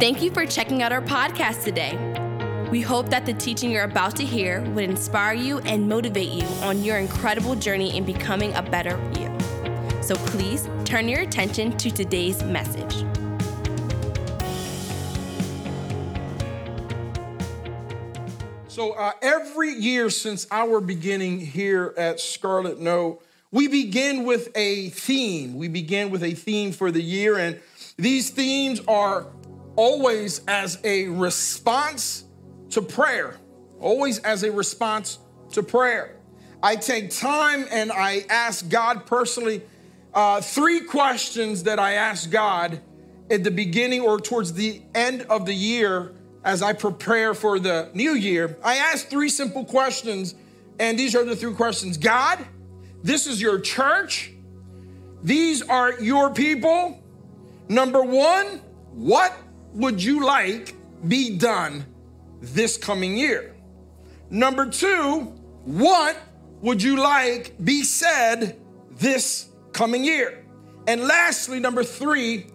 Thank you for checking out our podcast today. We hope that the teaching you're about to hear would inspire you and motivate you on your incredible journey in becoming a better you. So please turn your attention to today's message. So, uh, every year since our beginning here at Scarlet Note, we begin with a theme. We begin with a theme for the year, and these themes are always as a response to prayer. Always as a response to prayer. I take time and I ask God personally uh, three questions that I ask God at the beginning or towards the end of the year as I prepare for the new year, I ask three simple questions, and these are the three questions God, this is your church, these are your people. Number one, what would you like be done this coming year? Number two, what would you like be said this coming year? And lastly, number three,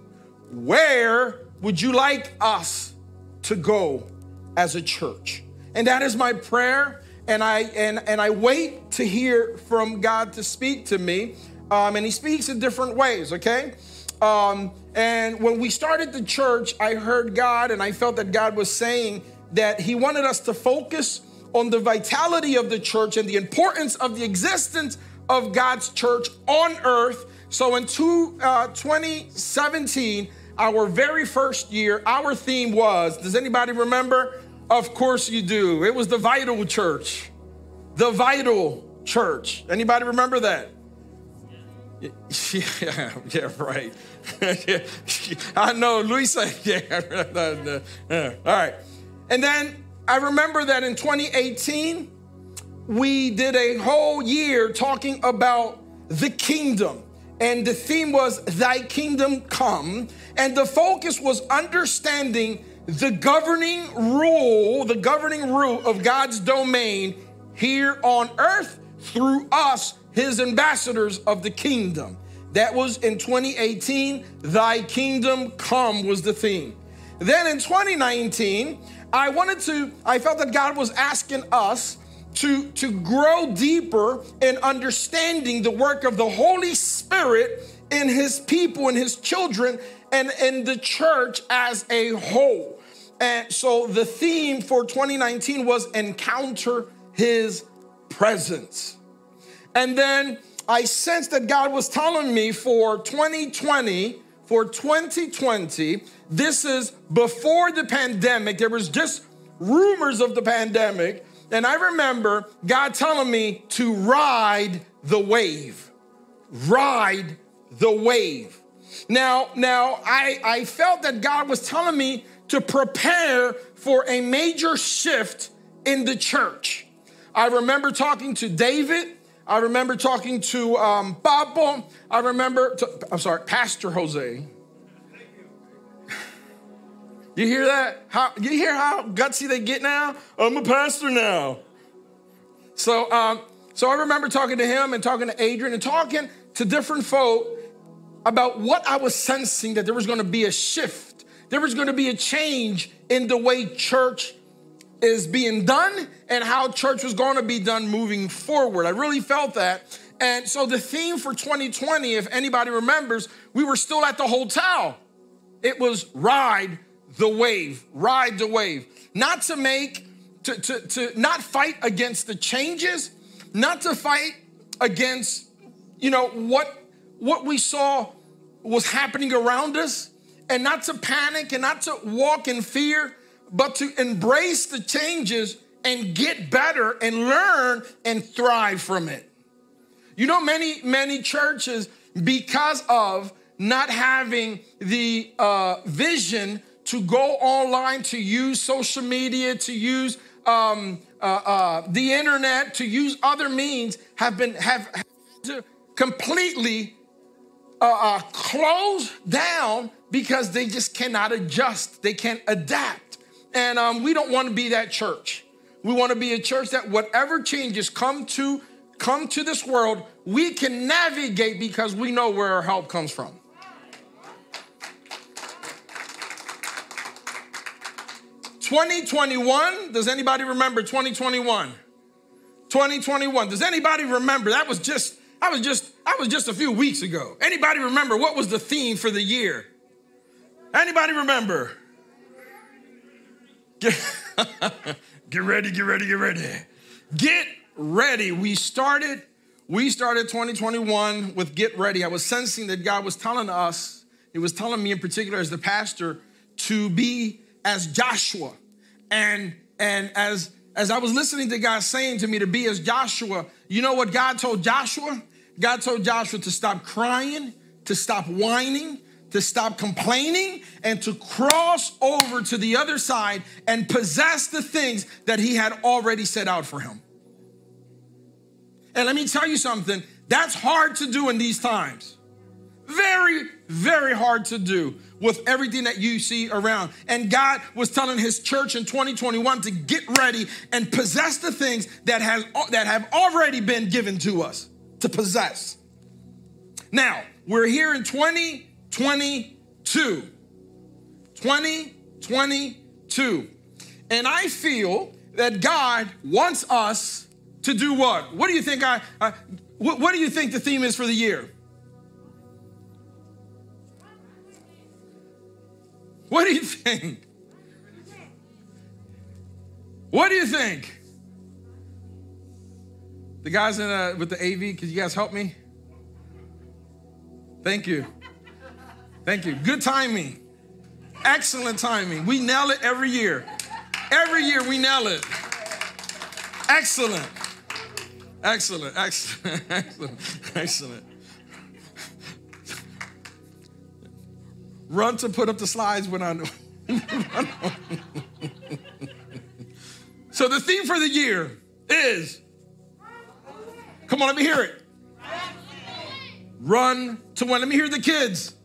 where would you like us to go as a church. And that is my prayer. And I and and I wait to hear from God to speak to me. Um, and He speaks in different ways. Okay. Um, and when we started the church, I heard God, and I felt that God was saying that He wanted us to focus on the vitality of the church and the importance of the existence of God's church on earth. So in two, uh, 2017, our very first year, our theme was does anybody remember? Of course you do. It was the vital church. The vital church. Anybody remember that? Yeah, yeah, right. I know, Luisa. Yeah. All right. And then I remember that in 2018, we did a whole year talking about the kingdom and the theme was Thy Kingdom Come. And the focus was understanding the governing rule, the governing rule of God's domain here on earth through us, His ambassadors of the kingdom. That was in 2018. Thy Kingdom Come was the theme. Then in 2019, I wanted to, I felt that God was asking us to, to grow deeper in understanding the work of the Holy Spirit in his people and his children and in the church as a whole. And so the theme for 2019 was encounter his presence. And then I sensed that God was telling me for 2020, for 2020, this is before the pandemic, there was just rumors of the pandemic and I remember God telling me to ride the wave. Ride the wave. Now, now I, I felt that God was telling me to prepare for a major shift in the church. I remember talking to David. I remember talking to um. I remember, to, I'm sorry, Pastor Jose. You hear that? How you hear how gutsy they get now? I'm a pastor now. So, um, so I remember talking to him and talking to Adrian and talking to different folk about what I was sensing that there was going to be a shift. There was going to be a change in the way church is being done and how church was going to be done moving forward. I really felt that. And so the theme for 2020, if anybody remembers, we were still at the hotel. It was ride the wave, ride the wave. Not to make, to, to, to not fight against the changes, not to fight against, you know, what what we saw was happening around us, and not to panic and not to walk in fear, but to embrace the changes and get better and learn and thrive from it. You know, many, many churches, because of not having the uh, vision to go online, to use social media, to use um, uh, uh, the internet, to use other means, have been have, have to completely uh, uh, close down because they just cannot adjust. They can't adapt, and um, we don't want to be that church. We want to be a church that whatever changes come to come to this world, we can navigate because we know where our help comes from. 2021, does anybody remember 2021? 2021. Does anybody remember? That was just I was just I was just a few weeks ago. Anybody remember what was the theme for the year? Anybody remember? Get, get ready, get ready, get ready. Get ready. We started we started 2021 with get ready. I was sensing that God was telling us, He was telling me in particular as the pastor to be as Joshua. And and as as I was listening to God saying to me to be as Joshua, you know what God told Joshua? God told Joshua to stop crying, to stop whining, to stop complaining, and to cross over to the other side and possess the things that he had already set out for him. And let me tell you something that's hard to do in these times. Very, very hard to do with everything that you see around. And God was telling his church in 2021 to get ready and possess the things that, has, that have already been given to us to possess. Now, we're here in 2022. 2022. And I feel that God wants us to do what? What do you think I, what, what do you think the theme is for the year? What do you think? What do you think? The guys in uh, with the AV, could you guys help me? Thank you. Thank you. Good timing. Excellent timing. We nail it every year. Every year we nail it. Excellent. Excellent. Excellent. Excellent. Excellent. Run to put up the slides when I know. so the theme for the year is Come on, let me hear it. Run to win. Let me hear the kids.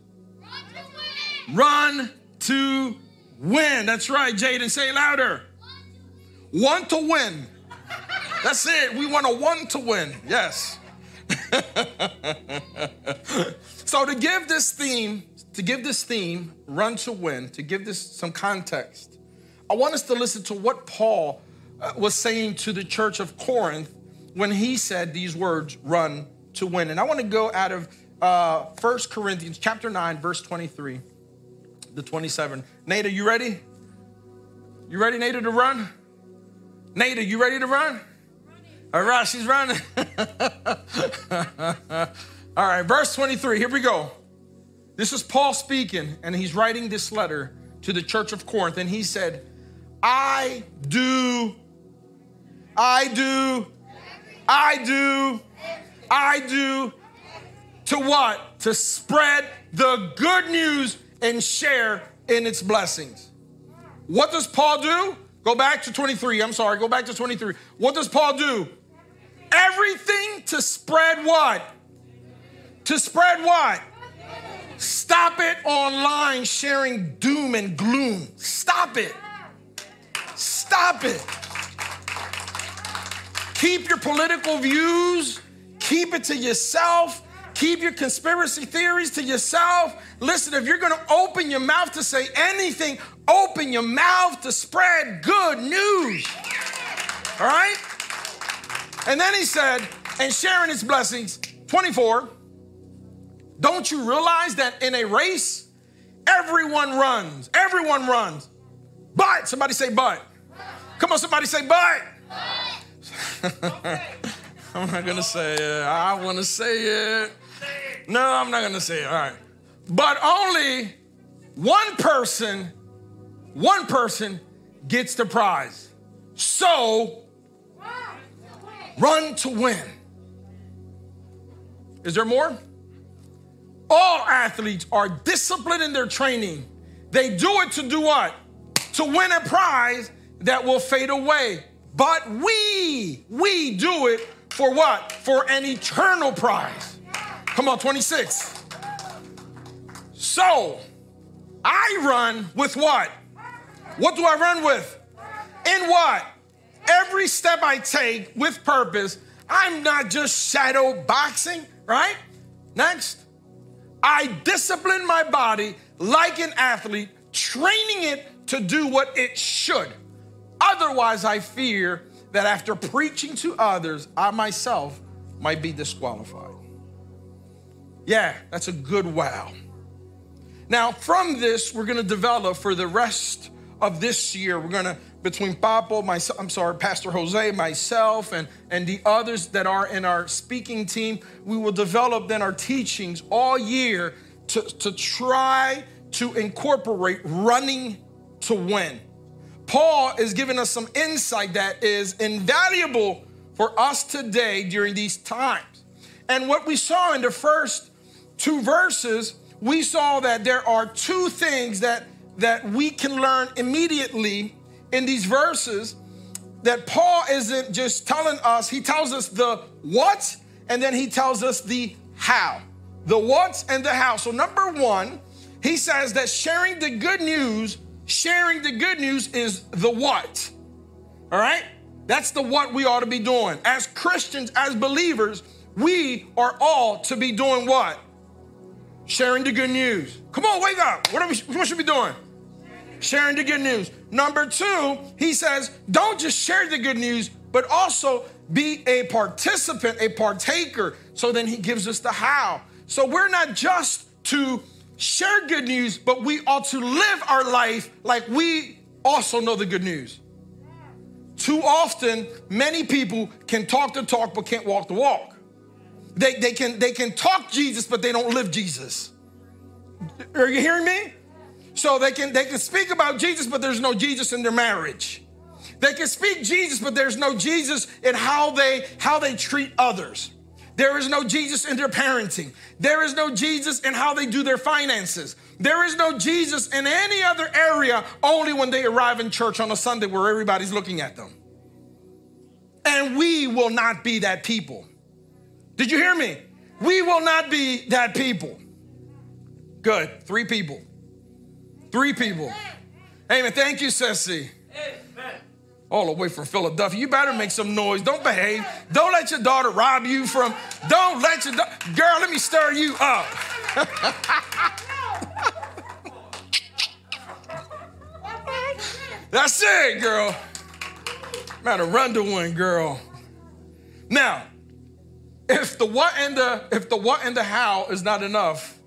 Run to win. That's right, Jaden. Say louder. Want to win. That's it. We want a one to win. Yes. so to give this theme, to give this theme, run to win, to give this some context, I want us to listen to what Paul uh, was saying to the church of Corinth when he said these words, run to win. And I want to go out of uh, 1 Corinthians chapter 9, verse 23 to 27. Nate, are you ready? You ready, Nada, to run? Nate, are you ready to run? All right, she's running. All right, verse 23, here we go. This is Paul speaking, and he's writing this letter to the church of Corinth, and he said, I do, I do I do, I do. To what? To spread the good news and share in its blessings. What does Paul do? Go back to 23. I'm sorry, go back to 23. What does Paul do? Everything to spread what? To spread what? Stop it online sharing doom and gloom. Stop it. Stop it. Keep your political views, keep it to yourself. Keep your conspiracy theories to yourself. Listen, if you're gonna open your mouth to say anything, open your mouth to spread good news. All right? And then he said, and sharing his blessings, 24, don't you realize that in a race, everyone runs, everyone runs. But, somebody say, but. Come on, somebody say, but. I'm not gonna say it. I wanna say it. No, I'm not gonna say it. All right. But only one person, one person gets the prize. So run to win. Is there more? All athletes are disciplined in their training. They do it to do what? To win a prize that will fade away. But we, we do it for what? For an eternal prize. Come on, 26. So, I run with what? What do I run with? In what? Every step I take with purpose, I'm not just shadow boxing, right? Next. I discipline my body like an athlete training it to do what it should. Otherwise, I fear that after preaching to others, I myself might be disqualified. Yeah, that's a good wow. Now, from this, we're going to develop for the rest of this year. We're going to, between Papo, myself, I'm sorry, Pastor Jose, myself, and, and the others that are in our speaking team, we will develop then our teachings all year to, to try to incorporate running to win. Paul is giving us some insight that is invaluable for us today during these times. And what we saw in the first two verses, we saw that there are two things that, that we can learn immediately in these verses that Paul isn't just telling us, he tells us the what and then he tells us the how. The what and the how. So, number one, he says that sharing the good news Sharing the good news is the what. All right? That's the what we ought to be doing. As Christians, as believers, we are all to be doing what? Sharing the good news. Come on, wake up. What, are we, what should we be doing? Sharing the good news. Number two, he says, don't just share the good news, but also be a participant, a partaker. So then he gives us the how. So we're not just to share good news, but we ought to live our life like we also know the good news. Too often, many people can talk the talk but can't walk the walk. They, they, can, they can talk Jesus, but they don't live Jesus. Are you hearing me? So they can, they can speak about Jesus, but there's no Jesus in their marriage. They can speak Jesus, but there's no Jesus in how they, how they treat others. There is no Jesus in their parenting. There is no Jesus in how they do their finances. There is no Jesus in any other area, only when they arrive in church on a Sunday where everybody's looking at them. And we will not be that people. Did you hear me? We will not be that people. Good. Three people. Three people. Amen. Thank you, Ceci all the way from Philadelphia. You better make some noise. Don't behave. Don't let your daughter rob you from, don't let your, do- girl, let me stir you up. That's it, girl. Matter run to one, girl. Now, if the what and the if the what and the how is not enough,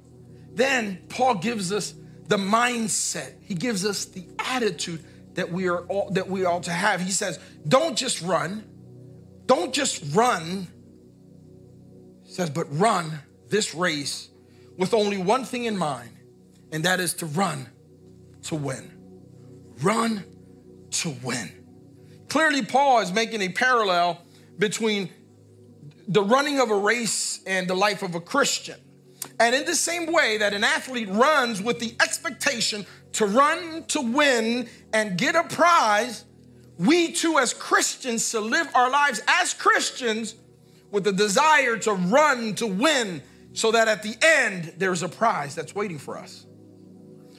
then Paul gives us the mindset. He gives us the attitude that we are all, that we ought to have. He says, don't just run. Don't just run. He says, but run this race with only one thing in mind, and that is to run to win. Run to win. Clearly, Paul is making a parallel between the running of a race and the life of a Christian. And in the same way that an athlete runs with the expectation to run to win and get a prize, we too, as Christians, to live our lives as Christians with the desire to run to win so that at the end there's a prize that's waiting for us.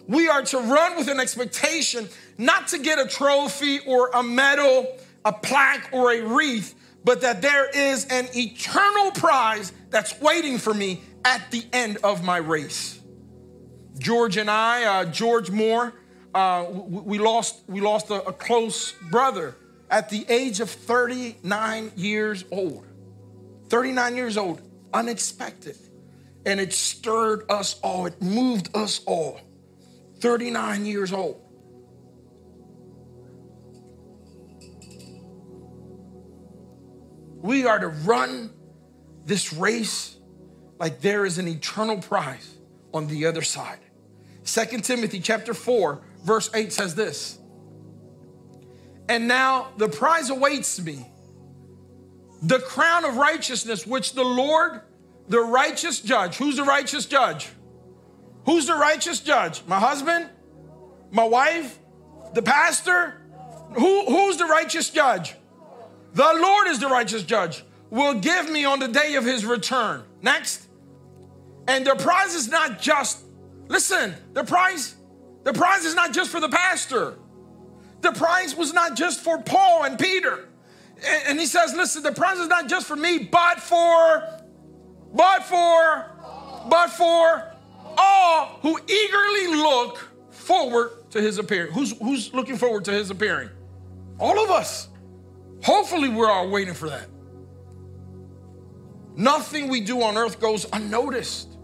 We are to run with an expectation not to get a trophy or a medal, a plaque, or a wreath, but that there is an eternal prize that's waiting for me at the end of my race. George and I, uh, George Moore, uh, we, we, lost, we lost a, a close brother at the age of 39 years old. 39 years old, unexpected. And it stirred us all, it moved us all. 39 years old. We are to run this race like there is an eternal prize on the other side. Second Timothy chapter 4, verse 8 says this. And now the prize awaits me, the crown of righteousness, which the Lord, the righteous judge, who's the righteous judge? Who's the righteous judge? My husband? My wife? The pastor? Who, who's the righteous judge? The Lord is the righteous judge. Will give me on the day of his return. Next. And the prize is not just Listen, the prize, the prize is not just for the pastor. The prize was not just for Paul and Peter. And, and he says, listen, the prize is not just for me, but for, but for, but for all who eagerly look forward to his appearing. Who's, who's looking forward to his appearing? All of us. Hopefully, we're all waiting for that. Nothing we do on earth goes unnoticed.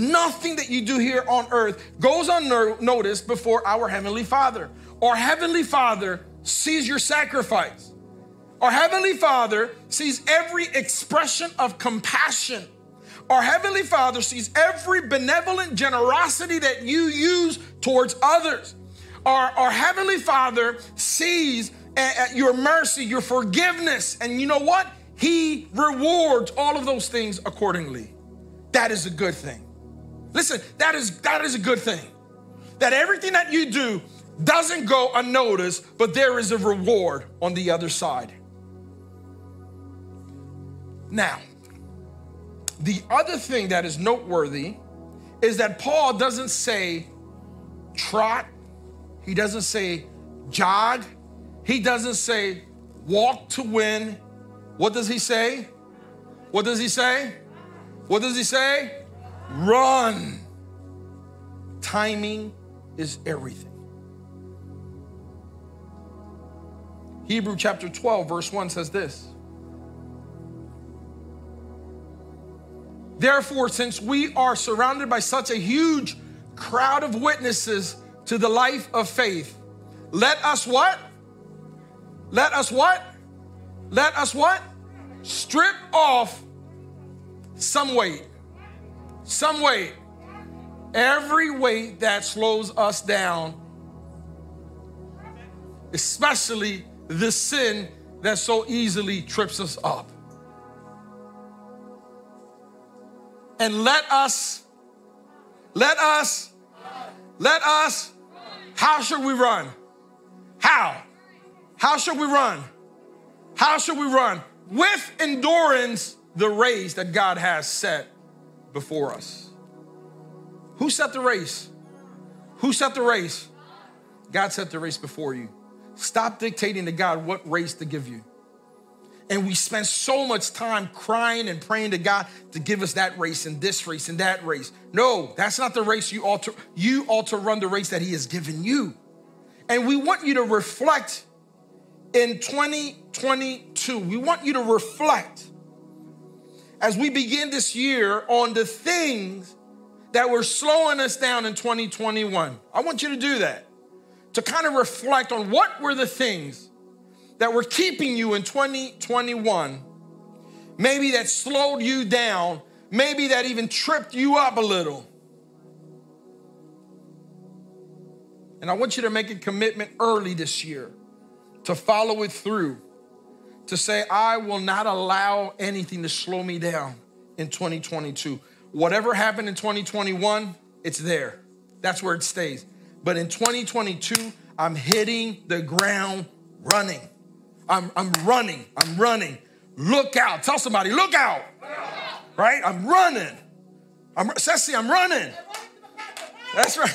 Nothing that you do here on earth goes unnoticed before our Heavenly Father. Our Heavenly Father sees your sacrifice. Our Heavenly Father sees every expression of compassion. Our Heavenly Father sees every benevolent generosity that you use towards others. Our, our Heavenly Father sees uh, your mercy, your forgiveness, and you know what? He rewards all of those things accordingly. That is a good thing. Listen, that is that is a good thing. That everything that you do doesn't go unnoticed, but there is a reward on the other side. Now, the other thing that is noteworthy is that Paul doesn't say trot, he doesn't say jog, he doesn't say walk to win. What does he say? What does he say? What does he say? Run. Timing is everything. Hebrew chapter 12, verse 1 says this Therefore, since we are surrounded by such a huge crowd of witnesses to the life of faith, let us what? Let us what? Let us what? Strip off some weight. Some weight. Every weight that slows us down, especially the sin that so easily trips us up. And let us, let us, let us, how should we run? How? How should we run? How should we run? With endurance, the race that God has set before us. Who set the race? Who set the race? God set the race before you. Stop dictating to God what race to give you. And we spend so much time crying and praying to God to give us that race and this race and that race. No, that's not the race you ought to you ought to run the race that he has given you. And we want you to reflect in 2022. We want you to reflect as we begin this year on the things that were slowing us down in 2021. I want you to do that. To kind of reflect on what were the things that were keeping you in 2021, maybe that slowed you down, maybe that even tripped you up a little. And I want you to make a commitment early this year to follow it through, to say, I will not allow anything to slow me down in 2022. Whatever happened in 2021, it's there. That's where it stays. But in 2022, I'm hitting the ground running. I'm, I'm running. I'm running. Look out. Tell somebody, look out. Right? I'm running. I'm Ceci, I'm running. That's right.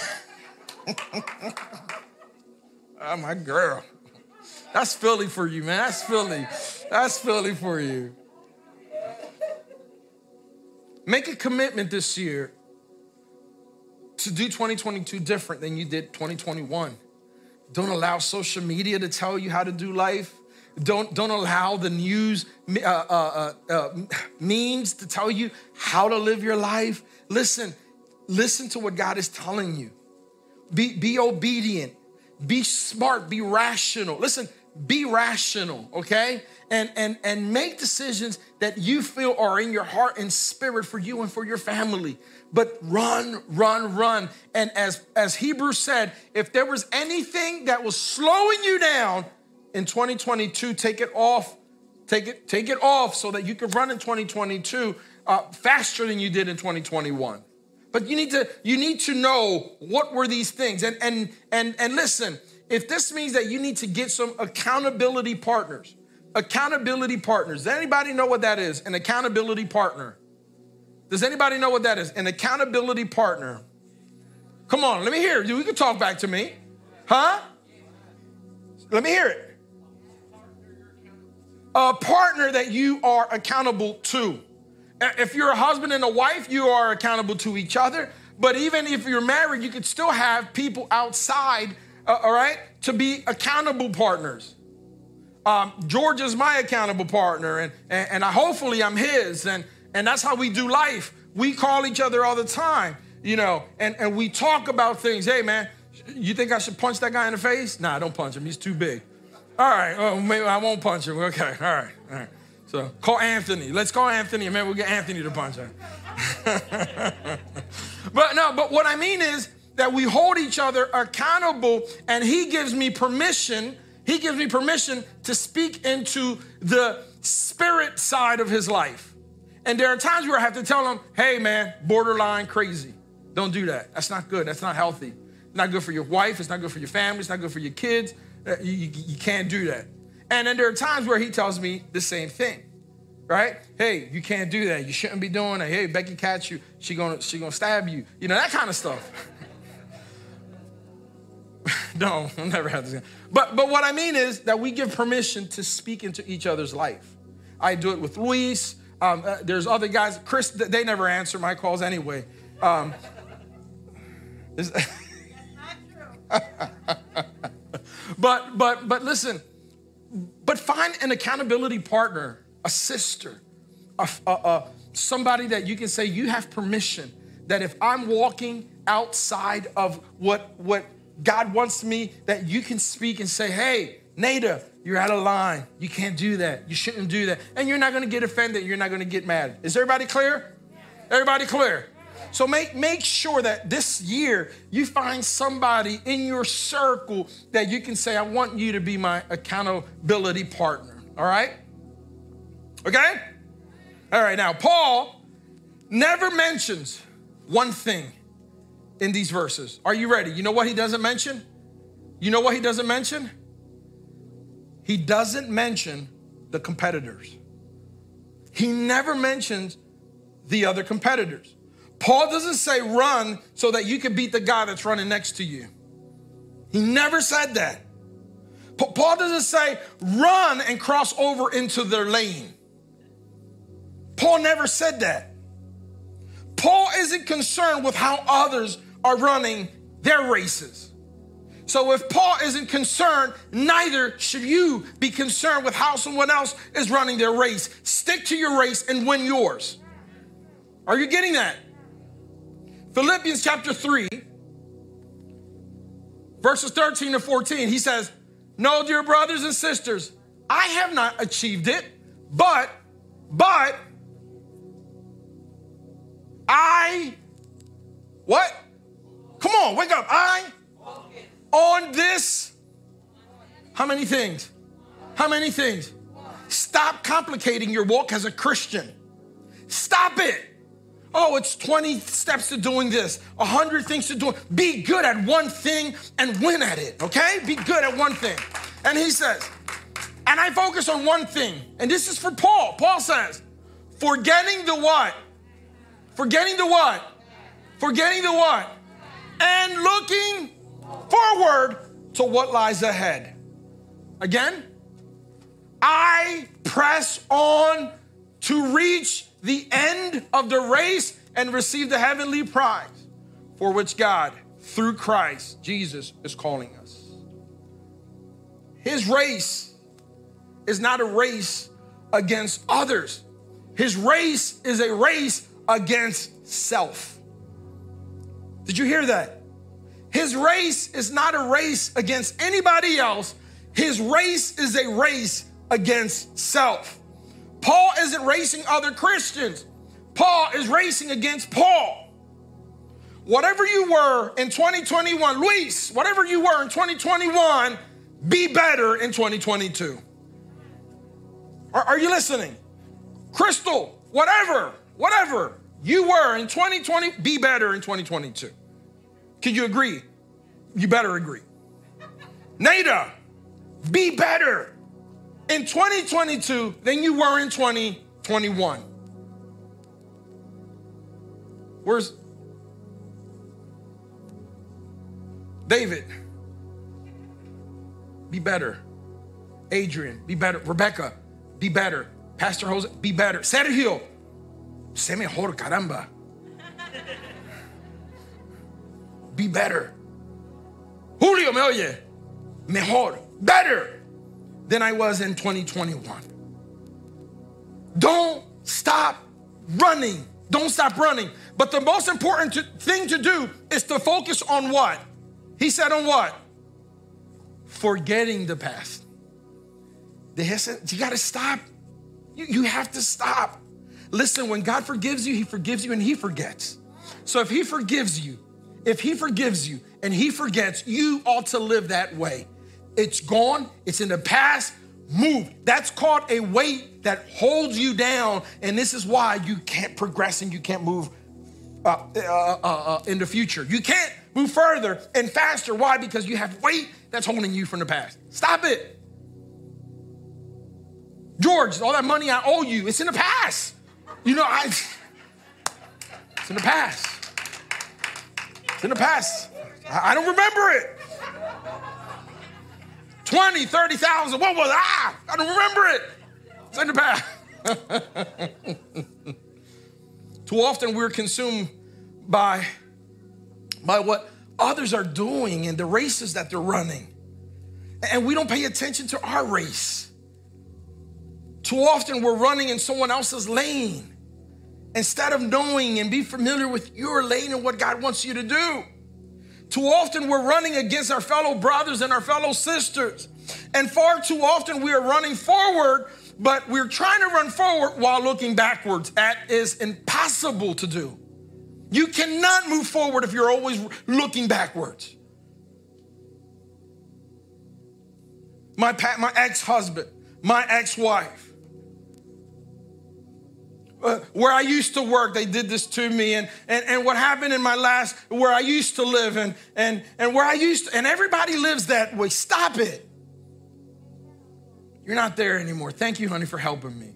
oh, my girl. That's Philly for you, man. That's Philly. That's Philly for you. Make a commitment this year to do 2022 different than you did 2021. Don't allow social media to tell you how to do life. Don't, don't allow the news uh, uh, uh, uh, memes to tell you how to live your life. Listen, listen to what God is telling you. Be, be obedient, be smart, be rational. Listen, be rational, okay? And, and, and make decisions that you feel are in your heart and spirit for you and for your family. But run, run, run. And as, as Hebrews said, if there was anything that was slowing you down, in 2022, take it off. Take it, take it off so that you can run in 2022 uh, faster than you did in 2021. But you need to you need to know what were these things. And and and and listen, if this means that you need to get some accountability partners, accountability partners. Does anybody know what that is? An accountability partner. Does anybody know what that is? An accountability partner. Come on, let me hear You can talk back to me. Huh? Let me hear it a partner that you are accountable to. If you're a husband and a wife, you are accountable to each other. But even if you're married, you could still have people outside, uh, all right, to be accountable partners. Um, George is my accountable partner, and, and, and I, hopefully I'm his, and, and that's how we do life. We call each other all the time, you know, and, and we talk about things. Hey, man, you think I should punch that guy in the face? Nah, don't punch him. He's too big. All right, oh, maybe I won't punch him. Okay, all right, all right. So call Anthony. Let's call Anthony, and maybe we'll get Anthony to punch him. but no, but what I mean is that we hold each other accountable, and he gives me permission. He gives me permission to speak into the spirit side of his life. And there are times where I have to tell him, hey man, borderline crazy. Don't do that. That's not good. That's not healthy. not good for your wife. It's not good for your family. It's not good for your kids. Uh, you, you, you can't do that. And then there are times where he tells me the same thing right? Hey, you can't do that. You shouldn't be doing that. Hey, Becky catch you. She gonna she gonna stab you. You know that kind of stuff. no, I'll never have this. But but what I mean is that we give permission to speak into each other's life. I do it with Luis. Um, uh, there's other guys. Chris, they never answer my calls anyway. Um, but but but listen. But find an accountability partner a sister, a, a, a, somebody that you can say, you have permission that if I'm walking outside of what, what God wants me, that you can speak and say, hey, Nada, you're out of line. You can't do that. You shouldn't do that. And you're not going to get offended. You're not going to get mad. Is everybody clear? Everybody clear? So make, make sure that this year you find somebody in your circle that you can say, I want you to be my accountability partner. All right? Okay? All right, now, Paul never mentions one thing in these verses. Are you ready? You know what he doesn't mention? You know what he doesn't mention? He doesn't mention the competitors. He never mentions the other competitors. Paul doesn't say run so that you can beat the guy that's running next to you. He never said that. Paul doesn't say run and cross over into their lane. Paul never said that. Paul isn't concerned with how others are running their races. So if Paul isn't concerned, neither should you be concerned with how someone else is running their race. Stick to your race and win yours. Are you getting that? Philippians chapter 3, verses 13 to 14, he says, No, dear brothers and sisters, I have not achieved it, but, but, I, what? Come on, wake up. I, on this, how many things? How many things? Stop complicating your walk as a Christian. Stop it. Oh, it's 20 steps to doing this, 100 things to do. Be good at one thing and win at it, okay? Be good at one thing. And he says, and I focus on one thing, and this is for Paul. Paul says, forgetting the what? Forgetting the what? Forgetting the what? And looking forward to what lies ahead. Again, I press on to reach the end of the race and receive the heavenly prize for which God, through Christ Jesus, is calling us. His race is not a race against others, His race is a race against self. Did you hear that? His race is not a race against anybody else. His race is a race against self. Paul isn't racing other Christians. Paul is racing against Paul. Whatever you were in 2021, Luis, whatever you were in 2021, be better in 2022. Are, are you listening? Crystal, whatever whatever you were in 2020, be better in 2022. Can you agree? You better agree. Nada, be better in 2022 than you were in 2021. Where's David? Be better. Adrian, be better. Rebecca, be better. Pastor Jose, be better. Sergio, Sé mejor, caramba. be better. Julio, me oye, mejor, better than I was in 2021. Don't stop running. Don't stop running. But the most important to, thing to do is to focus on what? He said, on what? Forgetting the past. The, you got to stop. You, you have to stop. Listen, when God forgives you, He forgives you and He forgets. So if He forgives you, if He forgives you and He forgets, you ought to live that way. It's gone, it's in the past, move. That's called a weight that holds you down. And this is why you can't progress and you can't move uh, uh, uh, uh, in the future. You can't move further and faster. Why? Because you have weight that's holding you from the past. Stop it. George, all that money I owe you, it's in the past. You know, I, it's in the past. It's in the past. I, I don't remember it. 20, 30,000, what was I? Ah, I don't remember it. It's in the past. Too often we're consumed by, by what others are doing and the races that they're running. And we don't pay attention to our race. Too often we're running in someone else's lane instead of knowing and be familiar with your lane and what God wants you to do. Too often we're running against our fellow brothers and our fellow sisters. And far too often we are running forward, but we're trying to run forward while looking backwards. That is impossible to do. You cannot move forward if you're always looking backwards. My, my ex husband, my ex wife, Uh, where I used to work, they did this to me, and, and, and what happened in my last, where I used to live, and, and, and where I used to, and everybody lives that way. Stop it. You're not there anymore. Thank you, honey, for helping me.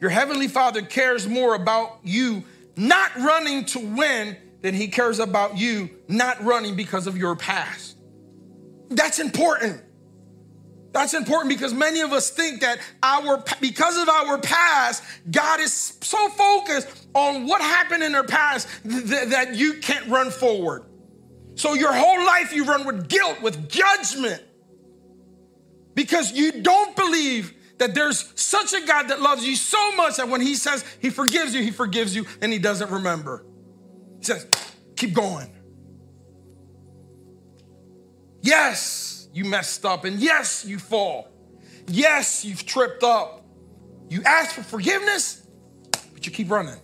Your Heavenly Father cares more about you not running to win than He cares about you not running because of your past. That's important. That's important because many of us think that our because of our past, God is so focused on what happened in our past th- that you can't run forward. So your whole life you run with guilt, with judgment. Because you don't believe that there's such a God that loves you so much that when he says he forgives you, he forgives you and he doesn't remember. He says, "Keep going." Yes you messed up. And yes, you fall. Yes, you've tripped up. You ask for forgiveness, but you keep running.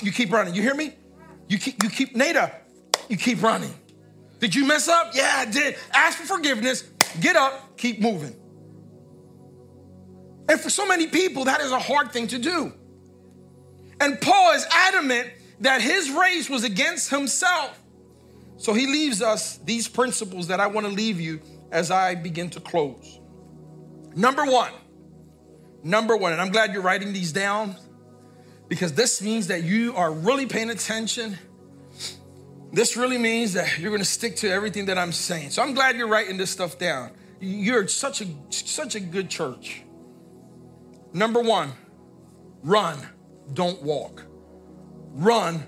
You keep running. You hear me? You keep, you keep, Nada, you keep running. Did you mess up? Yeah, I did. Ask for forgiveness, get up, keep moving. And for so many people, that is a hard thing to do. And Paul is adamant that his race was against himself. So he leaves us these principles that I want to leave you as I begin to close. Number one, number one, and I'm glad you're writing these down because this means that you are really paying attention. This really means that you're going to stick to everything that I'm saying. So I'm glad you're writing this stuff down. You're such a such a good church. Number 1, run, don't walk. Run,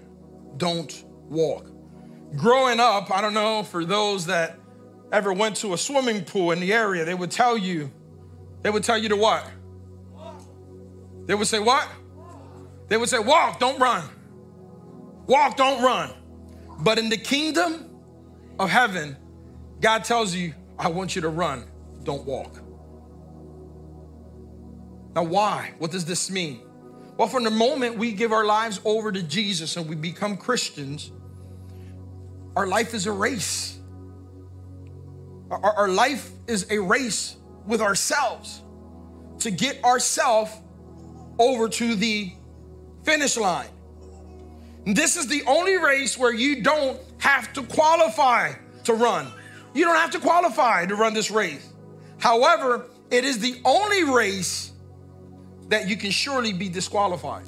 don't walk growing up, I don't know, for those that ever went to a swimming pool in the area, they would tell you, they would tell you to what? They would say, what? They would say, walk, don't run. Walk, don't run. But in the kingdom of heaven, God tells you, I want you to run, don't walk. Now, why? What does this mean? Well, from the moment we give our lives over to Jesus and we become Christians, our life is a race. Our, our life is a race with ourselves to get ourselves over to the finish line. This is the only race where you don't have to qualify to run. You don't have to qualify to run this race. However, it is the only race that you can surely be disqualified.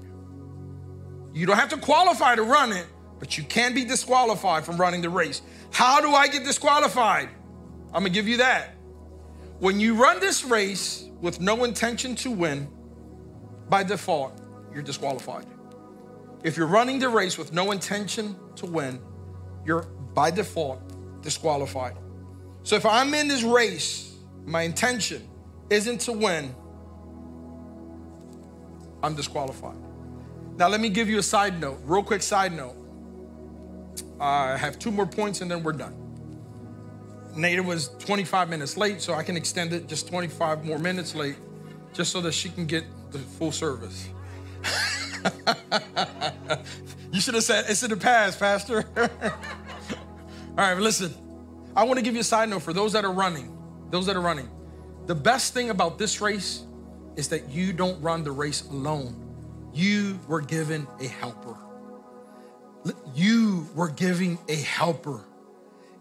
You don't have to qualify to run it, but you can be disqualified from running the race. How do I get disqualified? I'm gonna give you that. When you run this race with no intention to win, by default, you're disqualified. If you're running the race with no intention to win, you're by default disqualified. So if I'm in this race, my intention isn't to win, I'm disqualified. Now, let me give you a side note, real quick side note. I have two more points and then we're done. Nada was 25 minutes late, so I can extend it just 25 more minutes late, just so that she can get the full service. you should have said, it's in the past, Pastor. All right, listen. I want to give you a side note for those that are running. Those that are running. The best thing about this race is that you don't run the race alone. You were given a helper. You were giving a helper.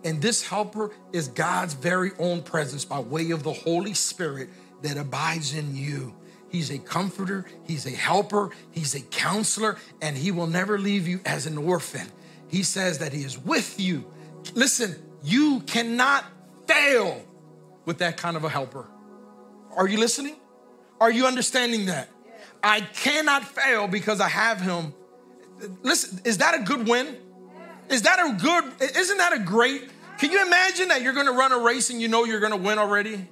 And this helper is God's very own presence by way of the Holy Spirit that abides in you. He's a comforter, he's a helper, he's a counselor, and he will never leave you as an orphan. He says that he is with you. Listen, you cannot fail with that kind of a helper. Are you listening? Are you understanding that? I cannot fail because I have him. Listen, is that a good win? Is that a good, isn't that a great, can you imagine that you're gonna run a race and you know you're gonna win already?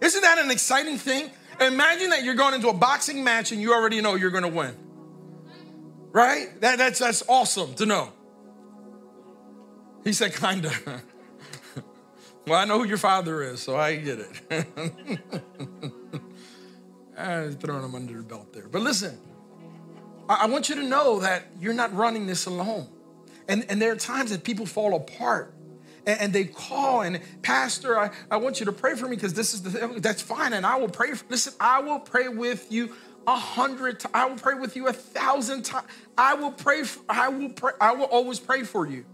Isn't that an exciting thing? Imagine that you're going into a boxing match and you already know you're gonna win. Right? That, that's, that's awesome to know. He said, kinda. well, I know who your father is, so I get it. Ah, I was throwing him under the belt there. But listen, I, want you to know that you're not running this alone. And, and there are times that people fall apart and, and they call and pastor I, I want you to pray for me because this is the thing. that's fine and i will pray for, listen i will pray with you a hundred i will pray with you a thousand times i will pray for, i will pray i will always pray for you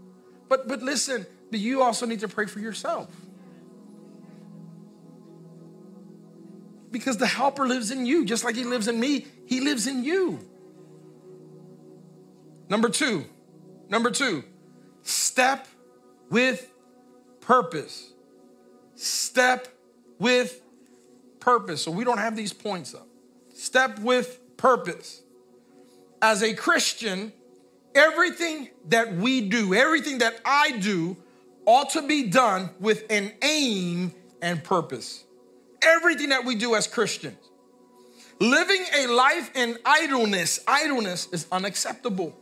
but but listen but you also need to pray for yourself because the helper lives in you just like he lives in me he lives in you number two number two step with purpose. Step with purpose. So we don't have these points up. Step with purpose. As a Christian, everything that we do, everything that I do, ought to be done with an aim and purpose. Everything that we do as Christians. Living a life in idleness, idleness is unacceptable.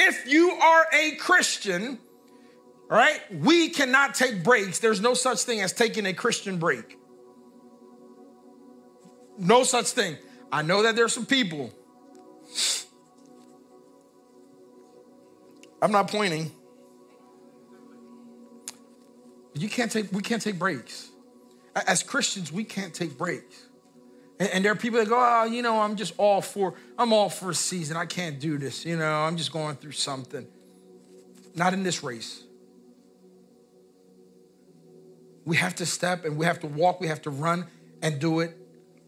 If you are a Christian, right? We cannot take breaks. There's no such thing as taking a Christian break. No such thing. I know that there's some people. I'm not pointing. You can't take, we can't take breaks. As Christians, we can't take breaks. And, and there are people that go, oh, you know, I'm just all for, I'm all for a season. I can't do this. You know, I'm just going through something. Not in this race. We have to step and we have to walk, we have to run and do it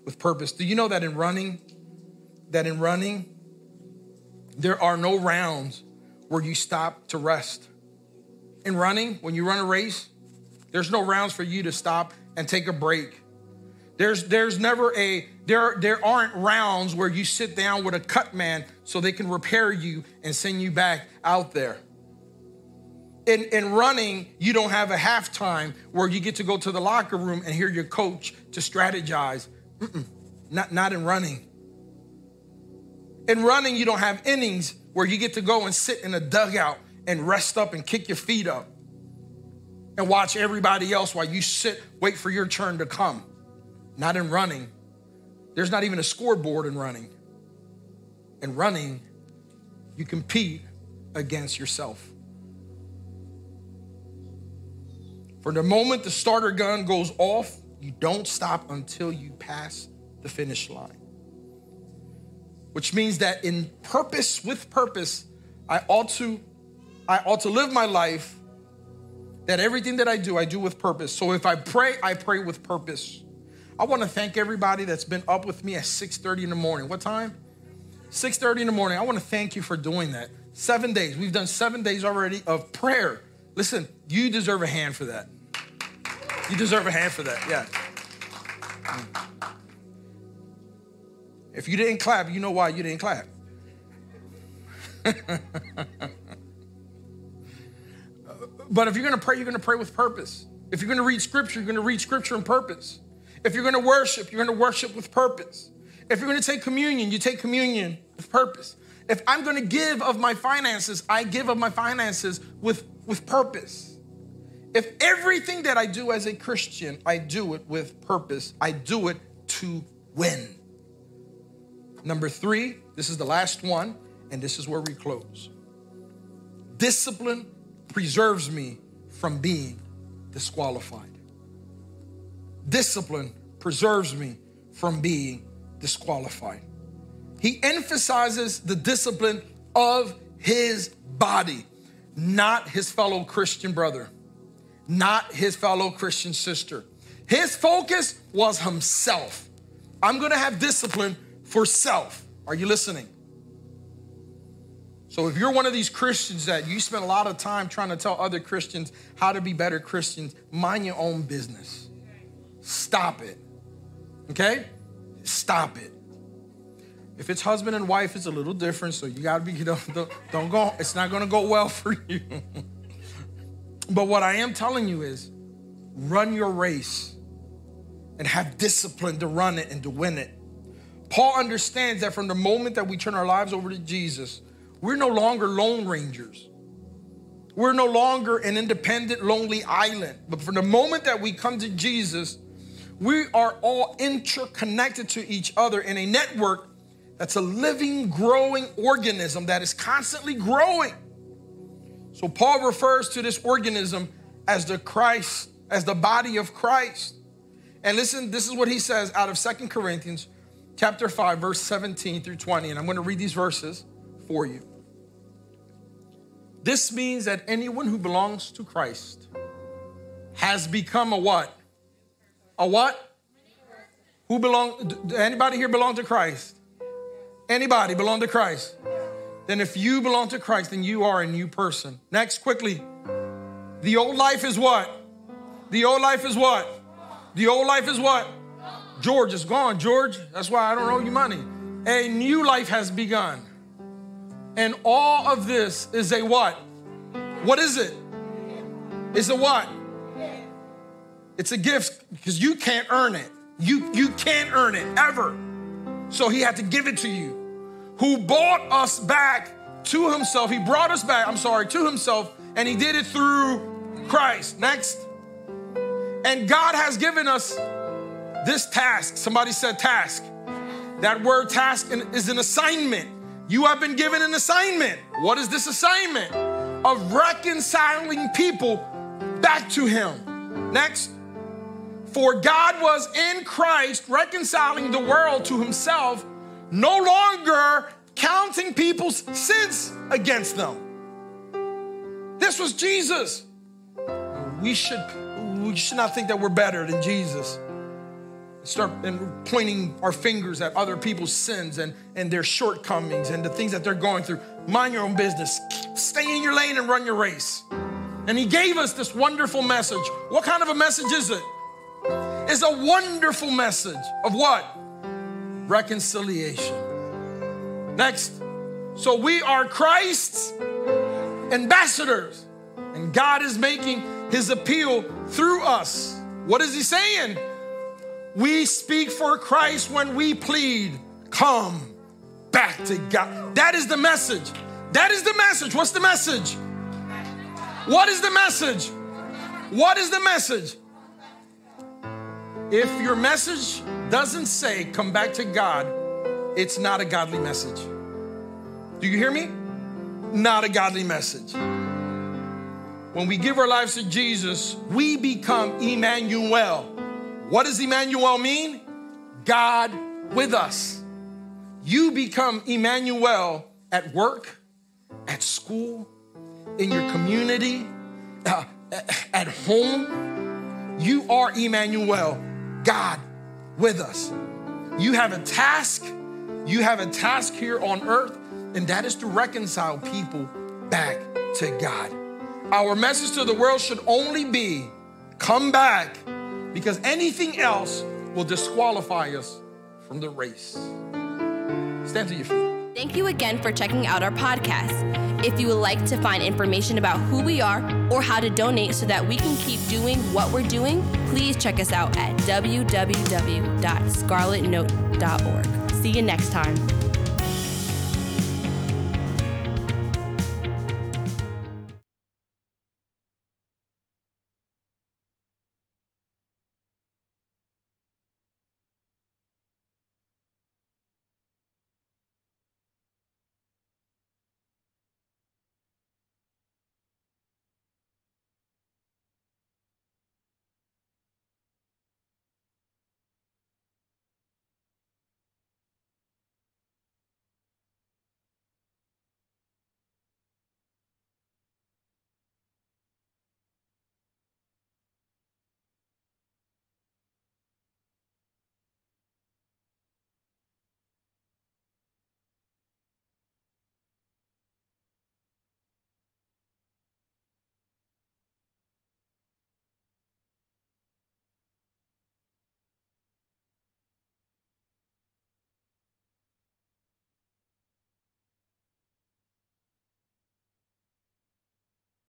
with purpose. Do you know that in running, that in running, there are no rounds where you stop to rest? In running, when you run a race, there's no rounds for you to stop and take a break. There's, there's never a, there, there aren't rounds where you sit down with a cut man so they can repair you and send you back out there in, in running, you don't have a halftime where you get to go to the locker room and hear your coach to strategize. Mm-mm, not, not in running. In running, you don't have innings where you get to go and sit in a dugout and rest up and kick your feet up and watch everybody else while you sit, wait for your turn to come. Not in running. There's not even a scoreboard in running. In running, you compete against yourself. For the moment the starter gun goes off, you don't stop until you pass the finish line. Which means that in purpose, with purpose, I ought to, I ought to live my life that everything that I do, I do with purpose. So if I pray, I pray with purpose. I want to thank everybody that's been up with me at 6:30 in the morning. What time? 6:30 in the morning. I want to thank you for doing that. 7 days. We've done 7 days already of prayer. Listen, you deserve a hand for that. You deserve a hand for that, yeah. Mm. If you didn't clap, you know why you didn't clap. but if you're gonna pray, you're gonna pray with purpose. If you're gonna read scripture, you're gonna read scripture in purpose. If you're gonna worship, you're gonna worship with purpose. If you're gonna take communion, you take communion with purpose. If I'm gonna give of my finances, I give of my finances with, with purpose. If everything that I do as a Christian, I do it with purpose, I do it to win. Number three, this is the last one, and this is where we close. Discipline preserves me from being disqualified. Discipline preserves me from being disqualified. He emphasizes the discipline of his body, not his fellow Christian brother, not his fellow Christian sister. His focus was himself. I'm gonna have discipline for self. Are you listening? So if you're one of these Christians that you spend a lot of time trying to tell other Christians how to be better Christians, mind your own business. Stop it. Okay? Stop it. If it's husband and wife, it's a little different. So you gotta be, you know, don't, don't go, it's not gonna go well for you. but what I am telling you is run your race and have discipline to run it and to win it. Paul understands that from the moment that we turn our lives over to Jesus, we're no longer lone rangers. We're no longer an independent, lonely island. But from the moment that we come to Jesus, we are all interconnected to each other in a network that's a living, growing organism that is constantly growing. So Paul refers to this organism as the Christ, as the body of Christ. And listen, this is what he says out of Second Corinthians chapter 5, verse 17 through 20. And I'm going to read these verses for you. This means that anyone who belongs to Christ has become a what? A what? Who belong? Anybody here belong to Christ? Anybody belong to Christ? Then if you belong to Christ, then you are a new person. Next, quickly. The old life is what? The old life is what? The old life is what? George is gone. George, that's why I don't owe you money. A new life has begun. And all of this is a what? What is it? It's a what? It's a gift because you can't earn it. You, you can't earn it ever. So he had to give it to you. Who bought us back to himself. He brought us back, I'm sorry, to himself, and he did it through Christ. Next. And God has given us this task. Somebody said task. That word task is an assignment. You have been given an assignment. What is this assignment? Of reconciling people back to Him. Next. For God was in Christ reconciling the world to Himself, no longer counting people's sins against them. This was Jesus. We should, we should not think that we're better than Jesus start and pointing our fingers at other people's sins and, and their shortcomings and the things that they're going through. Mind your own business. Stay in your lane and run your race. And he gave us this wonderful message. What kind of a message is it? It's a wonderful message of what? Reconciliation. Next. So we are Christ's ambassadors, and God is making his appeal through us. What is he saying? We speak for Christ when we plead, come back to God. That is the message. That is the message. What's the message? What is the message? What is the message? If your message doesn't say come back to God, it's not a godly message. Do you hear me? Not a godly message. When we give our lives to Jesus, we become Emmanuel. What does Emmanuel mean? God with us. You become Emmanuel at work, at school, in your community, uh, at home. You are Emmanuel, God with us. You have a task. You have a task here on earth, and that is to reconcile people back to God. Our message to the world should only be come back because anything else will disqualify us from the race. Stand to your feet. Thank you again for checking out our podcast. If you would like to find information about who we are or how to donate so that we can keep doing what we're doing, please check us out at www.scarletnote.org. See you next time.